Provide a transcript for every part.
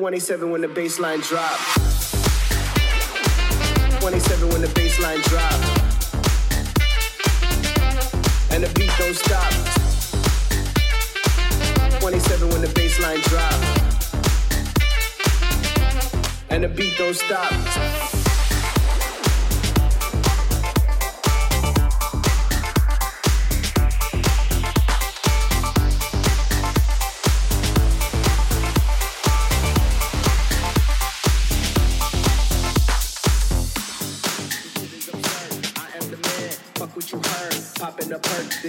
27 when the baseline drop. 27 when the baseline drop. And the beat don't stop. 27 when the baseline drop. And the beat don't stop.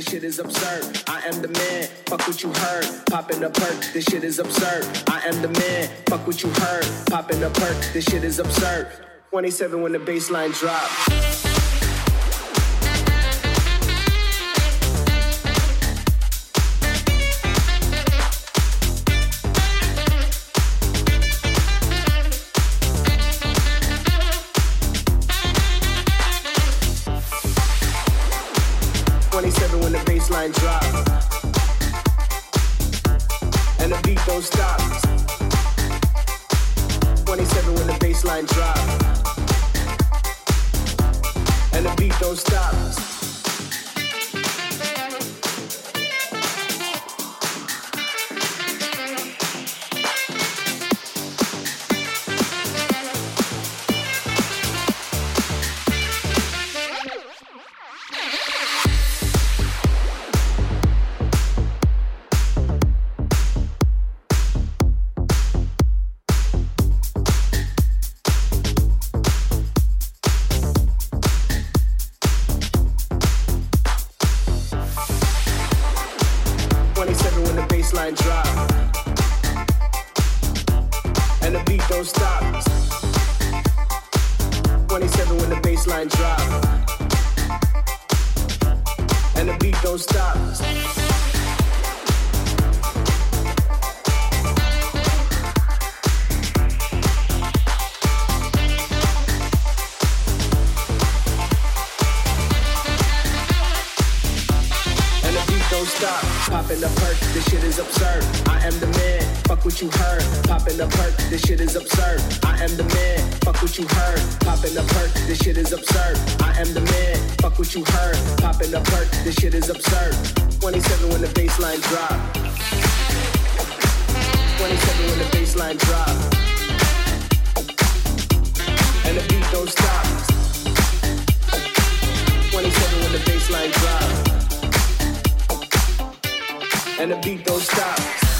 This shit is absurd. I am the man, fuck what you heard. Popping a perk, this shit is absurd. I am the man, fuck what you heard. Popping a perk, this shit is absurd. 27 when the baseline drop. And the beat don't stop. 27 when the baseline drop. And the beat don't stop. and the beat don't stop. Popping the perk, this shit is absurd. I am the man, fuck what you heard. Popping the perk, this shit is absurd. I am the man, fuck what you heard. Popping the perk, this shit is absurd. I am the man, fuck what you heard. Popping the perk, this shit is absurd. 27 when the baseline drop. 27 when the baseline drop. And the beat don't stop. 27 when the baseline drop and the beat don't stop.